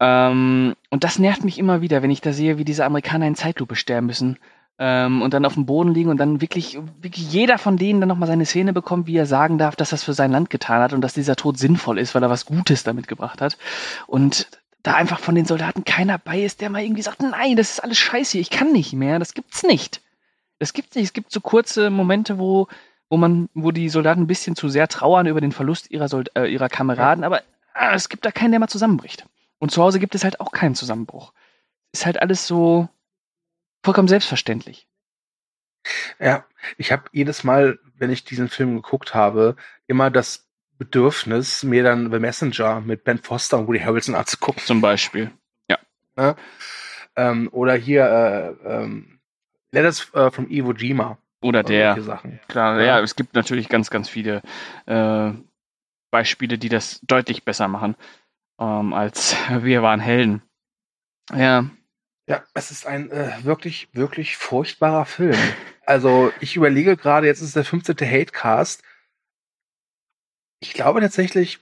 Ähm, und das nervt mich immer wieder, wenn ich da sehe, wie diese Amerikaner in Zeitlupe sterben müssen ähm, und dann auf dem Boden liegen und dann wirklich, wirklich jeder von denen dann nochmal seine Szene bekommt, wie er sagen darf, dass es für sein Land getan hat und dass dieser Tod sinnvoll ist, weil er was Gutes damit gebracht hat. Und da einfach von den Soldaten keiner bei ist, der mal irgendwie sagt, nein, das ist alles scheiße, ich kann nicht mehr, das gibt's nicht. Das gibt's nicht. Es gibt so kurze Momente, wo, wo man, wo die Soldaten ein bisschen zu sehr trauern über den Verlust ihrer, Sold äh, ihrer Kameraden, aber ah, es gibt da keinen, der mal zusammenbricht. Und zu Hause gibt es halt auch keinen Zusammenbruch. Ist halt alles so vollkommen selbstverständlich. Ja, ich habe jedes Mal, wenn ich diesen Film geguckt habe, immer das Bedürfnis, mir dann The Messenger mit Ben Foster und Woody Harrelson anzugucken. Zum Beispiel. Ähm, oder hier äh, ähm, Letters äh, from Iwo Jima. Oder oder der. Sachen. Klar, Ja. ja. es gibt natürlich ganz, ganz viele äh, Beispiele, die das deutlich besser machen ähm, als wir waren Helden. Ja, Ja, es ist ein äh, wirklich, wirklich furchtbarer Film. Also ich überlege gerade, jetzt ist der 15. Hatecast. Ich glaube tatsächlich,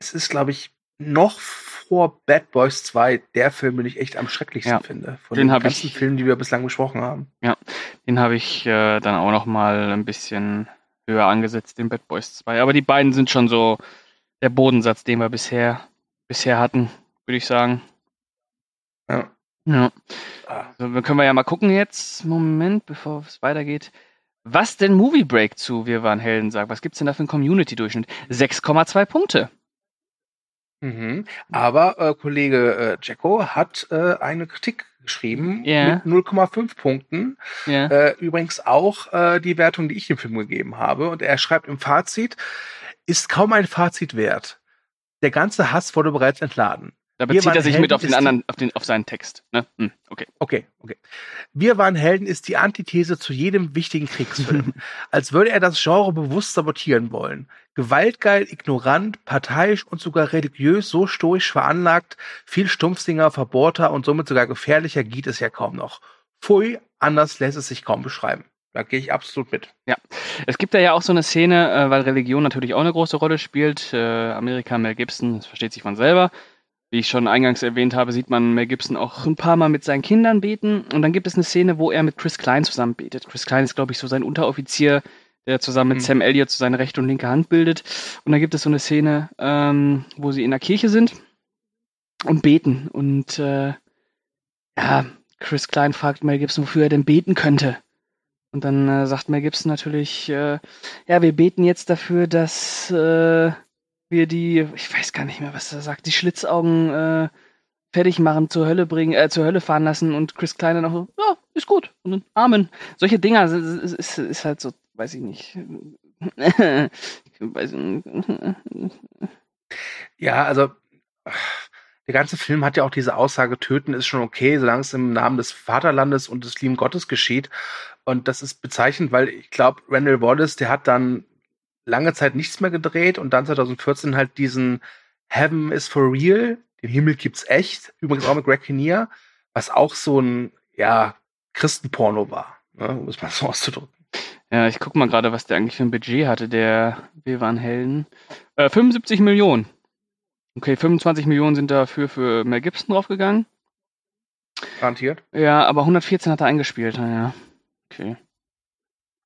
es ist, glaube ich, noch vor Bad Boys 2 der Film, den ich echt am schrecklichsten Ja, finde. Von den den ganzen ich- Filmen, die wir bislang besprochen haben. den habe ich äh, dann auch noch mal ein bisschen höher angesetzt, den Bad Boys 2. Aber die beiden sind schon so der Bodensatz, den wir bisher, bisher hatten, würde ich sagen. Ja. Ja. Ah, So, dann können wir ja mal gucken jetzt, Moment, bevor es weitergeht. Was denn Movie Break zu Wir waren Helden sagt? Was gibt's denn da für einen Community-Durchschnitt? 6,2 Punkte. Mhm. Aber äh, Kollege äh, Jacko hat äh, eine Kritik geschrieben Ja. mit 0,5 Punkten. Ja. Äh, übrigens auch äh, die Wertung, die ich dem Film gegeben habe. Und er schreibt im Fazit, ist kaum ein Fazit wert. Der ganze Hass wurde bereits entladen. Da bezieht er sich Helden mit auf den anderen, auf, den, auf seinen Text. Ne? Hm, okay. Okay, okay. Wir waren Helden ist die Antithese zu jedem wichtigen Kriegsfilm. Als würde er das Genre bewusst sabotieren wollen. Gewaltgeil, ignorant, parteiisch und sogar religiös so stoisch veranlagt, viel Stumpfsinger, verbohrter und somit sogar gefährlicher geht es ja kaum noch. Pfui, anders lässt es sich kaum beschreiben. Da gehe ich absolut mit. Ja, es gibt da ja auch so eine Szene, äh, weil Religion natürlich auch eine große Rolle spielt. Äh, Amerika, Mel Gibson, das versteht sich von selber. Wie ich schon eingangs erwähnt habe, sieht man Mel Gibson auch ein paar Mal mit seinen Kindern beten. Und dann gibt es eine Szene, wo er mit Chris Klein zusammen betet. Chris Klein ist, glaube ich, so sein Unteroffizier, der zusammen mit Mhm. Sam Elliott so seine rechte und linke Hand bildet. Und dann gibt es so eine Szene, ähm, wo sie in der Kirche sind und beten. Und äh, ja, Chris Klein fragt Mel Gibson, wofür er denn beten könnte. Und dann äh, sagt Mel Gibson natürlich, äh, ja, wir beten jetzt dafür, dass äh, wir die, ich weiß gar nicht mehr, was er sagt, die Schlitzaugen äh, fertig machen, zur Hölle bringen, äh, zur Hölle fahren lassen und Chris Klein dann auch so, ja, ist gut. Und dann Amen. Solche Dinger ist, ist, ist, halt so, weiß ich nicht. Ja, also der ganze Film hat ja auch diese Aussage, töten ist schon okay, solange es im Namen des Vaterlandes und des lieben Gottes geschieht. Und das ist bezeichnend, weil ich glaube, Randall Wallace, der hat dann lange Zeit nichts mehr gedreht und dann 2014 halt diesen Heaven is for real, den Himmel gibt's echt, übrigens auch mit Greg Kinnear, was auch so ein, ja, Christenporno war, ne, um es mal so auszudrücken. Ja, ich guck mal gerade, was der eigentlich für ein Budget hatte, der Wir waren Helden. Äh, 75 Millionen. Okay, 25 Millionen sind dafür für Mel Gibson draufgegangen. Garantiert. Ja, aber 114 hat er eingespielt. Naja, okay.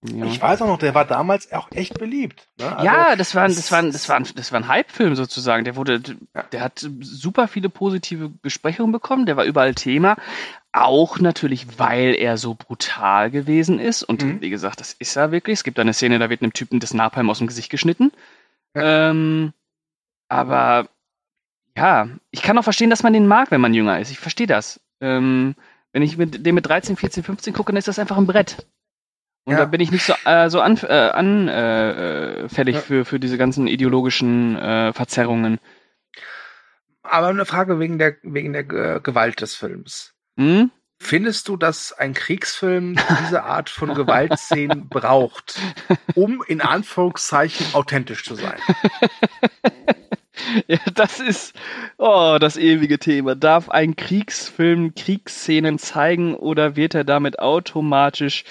Ja. Ich weiß auch noch, der war damals auch echt beliebt. Ne? Also, ja, das war, ein- das- war, das war, das war ein Hype-Film sozusagen. Der wurde, der hat super viele positive Besprechungen bekommen. Der war überall Thema. Auch natürlich, weil er so brutal gewesen ist. Und Mhm. wie gesagt, das ist er wirklich. Es gibt eine Szene, da wird einem Typen das Napalm aus dem Gesicht geschnitten. Ähm, aber ja, ich kann auch verstehen, dass man den mag, wenn man jünger ist. Ich verstehe das. Ähm, wenn ich mit dem mit 13, 14, 15 gucke, dann ist das einfach ein Brett. Und Ja. da bin ich nicht so, äh, so anf äh, anfällig äh, Ja. für, für diese ganzen ideologischen äh, Verzerrungen. Aber eine Frage wegen der, wegen der Ge- Gewalt des Films. Hm? Findest du, dass ein Kriegsfilm diese Art von Gewaltszenen braucht, um in Anführungszeichen authentisch zu sein? Ja, das ist oh, das ewige Thema. Darf ein Kriegsfilm Kriegsszenen zeigen oder wird er damit automatisch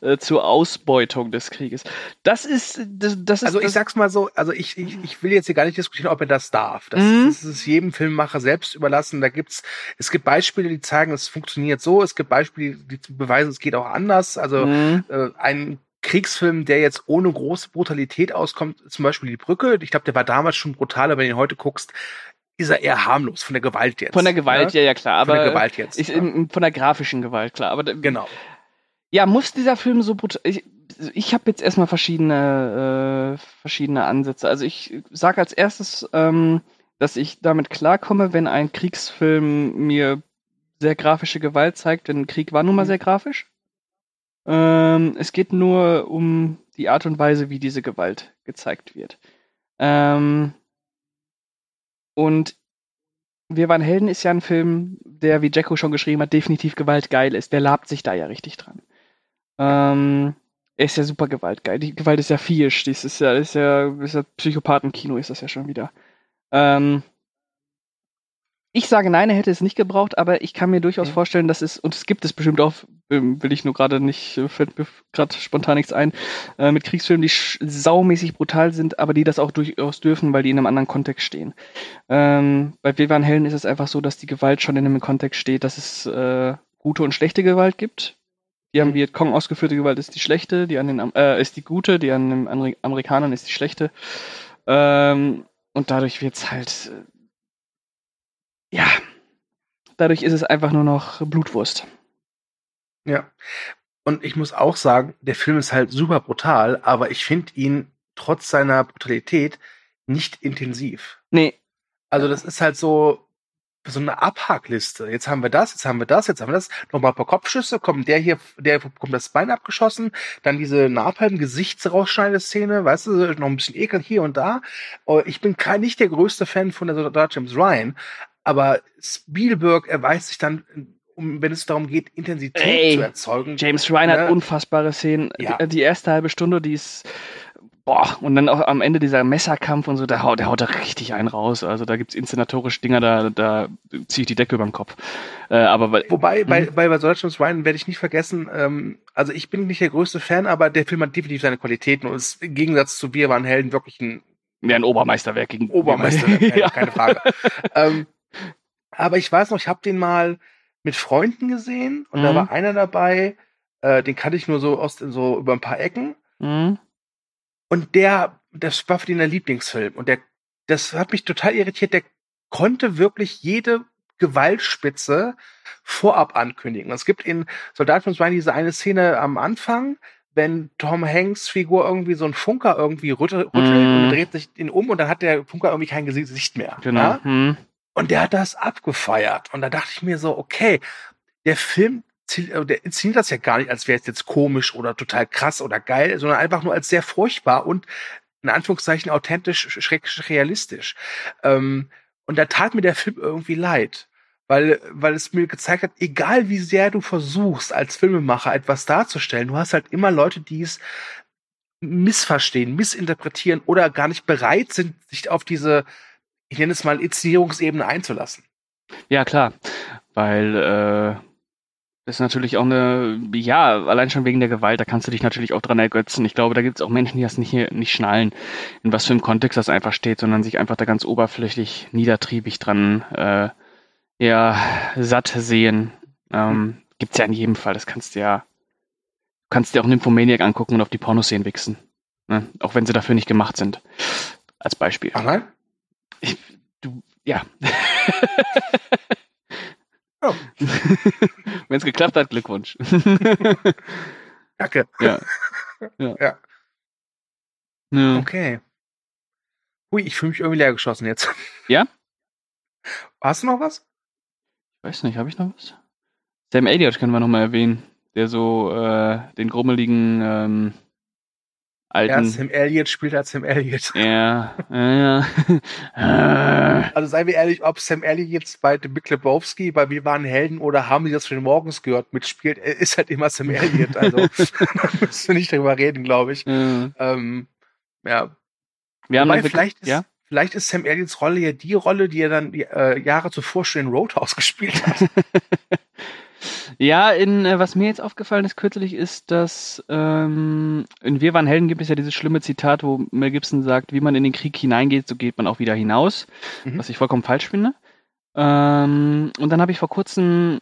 äh, zur Ausbeutung des Krieges? Das ist das, das ist Also ich sag's mal so, also ich, ich, ich will jetzt hier gar nicht diskutieren, ob er das darf. Das, Mhm. das ist jedem Filmemacher selbst überlassen. Da gibt's, es gibt Beispiele, die zeigen, es funktioniert so. Es gibt Beispiele, die beweisen, es geht auch anders. Also Hm? äh, ein Kriegsfilm, der jetzt ohne große Brutalität auskommt, zum Beispiel die Brücke. Ich glaube, der war damals schon brutal, aber wenn du ihn heute guckst, ist er eher harmlos von der Gewalt jetzt. Von der Gewalt, ja, ja, klar. Von Aber der Gewalt jetzt. ich, ja. von der grafischen Gewalt, klar. Aber genau. Ja, muss dieser Film so brutal. Ich, ich habe jetzt erstmal verschiedene, äh, verschiedene Ansätze. Also ich sage als erstes, ähm, dass ich damit klarkomme, wenn ein Kriegsfilm mir sehr grafische Gewalt zeigt, denn Krieg war nun mal Mhm. sehr grafisch. Ähm, es geht nur um die Art und Weise, wie diese Gewalt gezeigt wird. Ähm, und Wir waren Helden ist ja ein Film, der, wie Jacko schon geschrieben hat, definitiv gewaltgeil ist. Der labt sich da ja richtig dran. Ähm, er ist ja super gewaltgeil. Die Gewalt ist ja viehisch. Das ist ja, ist ja, ist ja Psychopathenkino ist das ja schon wieder. Ähm, ich sage nein, er hätte es nicht gebraucht, aber ich kann mir durchaus Mhm. vorstellen, dass es, und es gibt es bestimmt auch, ähm, will ich nur gerade nicht, äh, fällt mir gerade spontan nichts ein, äh, mit Kriegsfilmen, die saumäßig brutal sind, aber die das auch durchaus dürfen, weil die in einem anderen Kontext stehen. Ähm, bei Wir waren Helden ist es einfach so, dass die Gewalt schon in einem Kontext steht, dass es äh, gute und schlechte Gewalt gibt. Die am Vietcong ausgeführte Gewalt ist die schlechte, die an den äh, ist die gute, die an den Ameri Amerikanern ist die schlechte. Ähm, und dadurch wird es halt äh, ja, dadurch ist es einfach nur noch Blutwurst. Ja. Und ich muss auch sagen, der Film ist halt super brutal, aber ich finde ihn trotz seiner Brutalität nicht intensiv. Nee, Also das ist halt so so eine Abhackliste. Jetzt haben wir das, jetzt haben wir das, jetzt haben wir das. Nochmal ein paar Kopfschüsse, kommt der hier, der bekommt das Bein abgeschossen, dann diese Napalm-Gesichtsrausschneideszene, weißt du, noch ein bisschen Ekel hier und da. Oh, Ich bin kein, nicht der größte Fan von der Soldat James Ryan, aber Spielberg erweist sich dann, um, wenn es darum geht, Intensität Ey, zu erzeugen. James Ryan hat Ne? unfassbare Szenen. Ja. Die, die erste halbe Stunde, die ist boah, und dann auch am Ende dieser Messerkampf und so, der haut, der haut da richtig einen raus. Also da gibt's inszenatorisch Dinger, da, da ziehe ich die Decke über den Kopf. Äh, aber weil, Wobei, bei, bei, bei Deutschlands Ryan werde ich nicht vergessen, ähm, also ich bin nicht der größte Fan, aber der Film hat definitiv seine Qualitäten und ist im Gegensatz zu Wir waren Helden wirklich ein ja, ein Obermeisterwerk gegen Obermeisterwerk, keine, ja. keine Frage. ähm, aber ich weiß noch, ich habe den mal mit Freunden gesehen und da Mhm. war einer dabei, äh, den kannte ich nur so aus so über ein paar Ecken Mhm. und der, das war für den der Lieblingsfilm und der, das hat mich total irritiert. Der konnte wirklich jede Gewaltspitze vorab ankündigen. Es gibt in Soldat von Ryan diese eine Szene am Anfang, wenn Tom Hanks Figur irgendwie so ein Funker irgendwie rüttelt, rüttelt Mhm. und dreht sich ihn um und dann hat der Funker irgendwie kein Gesicht mehr. Genau. Ja? Mhm. Und der hat das abgefeiert. Und da dachte ich mir so, okay, der Film, äh, der inszeniert das ja gar nicht, als wäre es jetzt komisch oder total krass oder geil, sondern einfach nur als sehr furchtbar und in Anführungszeichen authentisch, schrecklich realistisch. Ähm, und da tat mir der Film irgendwie leid. Weil, weil es mir gezeigt hat, egal wie sehr du versuchst, als Filmemacher etwas darzustellen, du hast halt immer Leute, die es missverstehen, missinterpretieren oder gar nicht bereit sind, sich auf diese, ich nenne es mal, Inszenierungsebene einzulassen. Ja, klar. Weil äh, das ist natürlich auch eine, ja, allein schon wegen der Gewalt, da kannst du dich natürlich auch dran ergötzen. Ich glaube, da gibt es auch Menschen, die das nicht, nicht schnallen, in was für einem Kontext das einfach steht, sondern sich einfach da ganz oberflächlich, niedertriebig dran äh, ja, satt sehen. Ähm, gibt's ja in jedem Fall. Das kannst du ja, du kannst dir auch Nymphomaniac angucken und auf die Pornoszenen wichsen. Ne? Auch wenn sie dafür nicht gemacht sind. Als Beispiel. Ach nein? Du, ja. Oh. Wenn es geklappt hat, Glückwunsch. Danke. ja. Ja. Ja. ja. Okay. Hui, ich fühle mich irgendwie leer geschossen jetzt. Ja? Hast du noch was? Weiß nicht, habe ich noch was? Sam Elliott können wir noch mal erwähnen, der so äh, den grummeligen ähm, Ja, alten. Sam Elliott spielt als Sam Elliott. Ja, ja, ja. Äh, Also seien wir ehrlich, ob Sam Elliott jetzt bei The Big Lebowski, bei Wir waren Helden oder haben die das von den Morgens gehört mitspielt, er ist halt immer Sam Elliott. Also da müssen wir nicht drüber reden, glaube ich. äh, Ähm, ja, wir Wobei, vielleicht, ist, ja? vielleicht ist Sam Elliots Rolle ja die Rolle, die er dann äh, Jahre zuvor schon in Roadhouse gespielt hat. Ja, in äh, was mir jetzt aufgefallen ist kürzlich ist, dass ähm, in Wir waren Helden gibt es ja dieses schlimme Zitat, wo Mel Gibson sagt, wie man in den Krieg hineingeht, so geht man auch wieder hinaus, Mhm. was ich vollkommen falsch finde. Ähm, und dann habe ich vor kurzem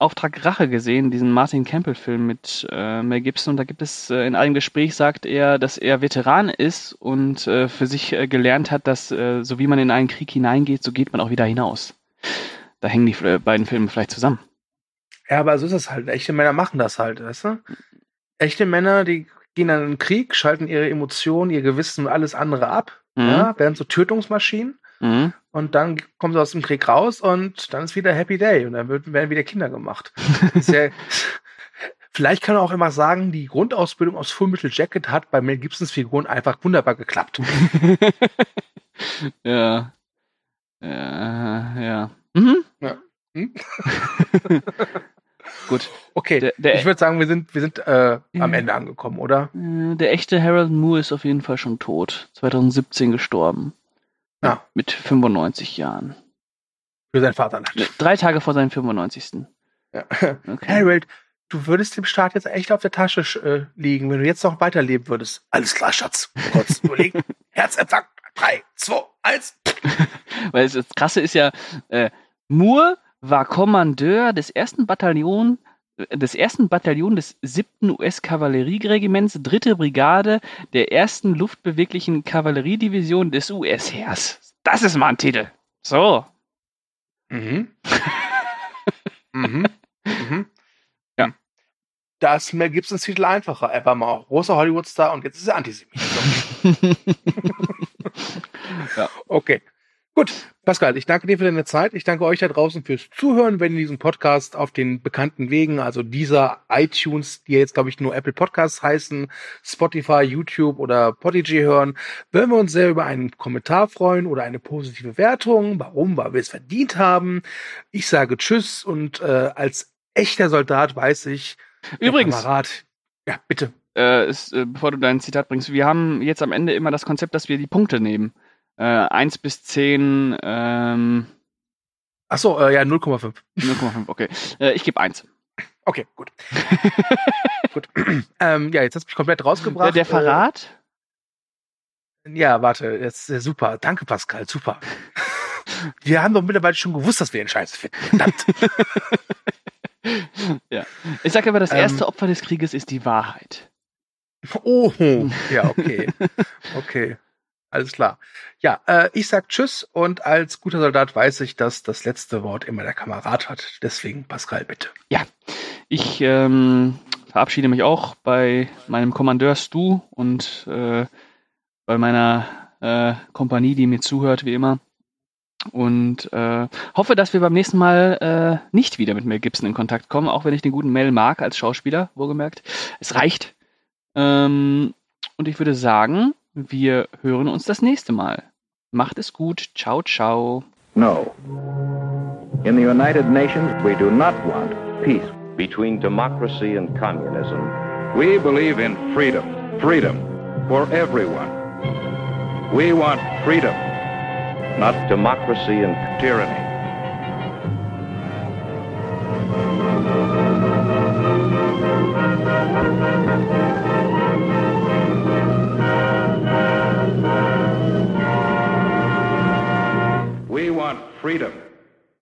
Auftrag Rache gesehen, diesen Martin Campbell-Film mit äh, Mel Gibson. Und da gibt es äh, in einem Gespräch sagt er, dass er Veteran ist und äh, für sich äh, gelernt hat, dass äh, so wie man in einen Krieg hineingeht, so geht man auch wieder hinaus. Da hängen die äh, beiden Filme vielleicht zusammen. Ja, aber so ist es halt. Echte Männer machen das halt, weißt du? Echte Männer, die gehen dann in den Krieg, schalten ihre Emotionen, ihr Gewissen und alles andere ab, Mhm. ja, werden so Tötungsmaschinen Mhm. und dann kommen sie aus dem Krieg raus und dann ist wieder Happy Day und dann werden wieder Kinder gemacht. Das ja, vielleicht kann man auch immer sagen, die Grundausbildung aus Full Metal Jacket hat bei Mel Gibsons Figuren einfach wunderbar geklappt. ja. Ja, ja. Mhm. Hm? Gut. Okay, Der- der- ich würde sagen, wir sind, wir sind äh, am Mhm. Ende angekommen, oder? Äh, Der echte Harold Moore ist auf jeden Fall schon tot. 2017 gestorben. Ja. Mit 95 Jahren. Für sein Vaterland. Ne, Drei Tage vor seinem 95. Ja. Okay. Harold, du würdest dem Staat jetzt echt auf der Tasche äh, liegen, wenn du jetzt noch weiterleben würdest. Alles klar, Schatz. Kurz überlegen. Herzempfang. Drei, zwei, eins. Weil das Krasse ist ja, äh, Moore war Kommandeur des ersten Bataillon äh, des ersten Bataillon des 7. US-Kavallerieregiments, dritte Brigade der ersten luftbeweglichen Kavalleriedivision des US-Heers. Das ist mal ein Titel. So. Mhm. mhm. Mhm. Ja. Da ist Mel Gibsons Titel einfacher. Er war mal großer Hollywood-Star und jetzt ist er Antisemit. Ja. Okay. Gut, Pascal, ich danke dir für deine Zeit. Ich danke euch da draußen fürs Zuhören, wenn ihr diesen Podcast auf den bekannten Wegen, also dieser iTunes, die jetzt, glaube ich, nur Apple Podcasts heißen, Spotify, YouTube oder Podigy hören, würden wir uns sehr über einen Kommentar freuen oder eine positive Wertung. Warum? Weil wir es verdient haben. Ich sage Tschüss und äh, als echter Soldat weiß ich, Übrigens, Kamerad, ja, bitte. äh, ist, äh, bevor du dein Zitat bringst, wir haben jetzt am Ende immer das Konzept, dass wir die Punkte nehmen. Äh, 1 bis 10, ähm, Achso, äh, ja, 0,5. 0,5, okay. Äh, ich gebe 1. Okay, gut. gut. Ähm, ja, jetzt hast du mich komplett rausgebracht. Der, der Verrat? Äh, ja, warte, jetzt äh, super. Danke, Pascal, super. wir haben doch mittlerweile schon gewusst, dass wir ihn scheiße finden. Verdammt. ja. Ich sage aber, das Ähm. erste Opfer des Krieges ist die Wahrheit. Oh, ja, okay. Okay. Alles klar. Ja, äh, ich sag Tschüss und als guter Soldat weiß ich, dass das letzte Wort immer der Kamerad hat. Deswegen, Pascal, bitte. Ich ähm, verabschiede mich auch bei meinem Kommandeur Stu und äh, bei meiner äh, Kompanie, die mir zuhört, wie immer. Und äh, hoffe, dass wir beim nächsten Mal äh, nicht wieder mit Mel Gibson in Kontakt kommen, auch wenn ich den guten Mel mag als Schauspieler, wohlgemerkt. Es reicht. Ähm, und ich würde sagen, wir hören uns das nächste Mal. Macht es gut. Ciao, ciao. No. In the United Nations, we do not want peace. Between democracy and communism, We believe in freedom. Freedom for everyone. We want freedom, not democracy and tyranny. We want freedom.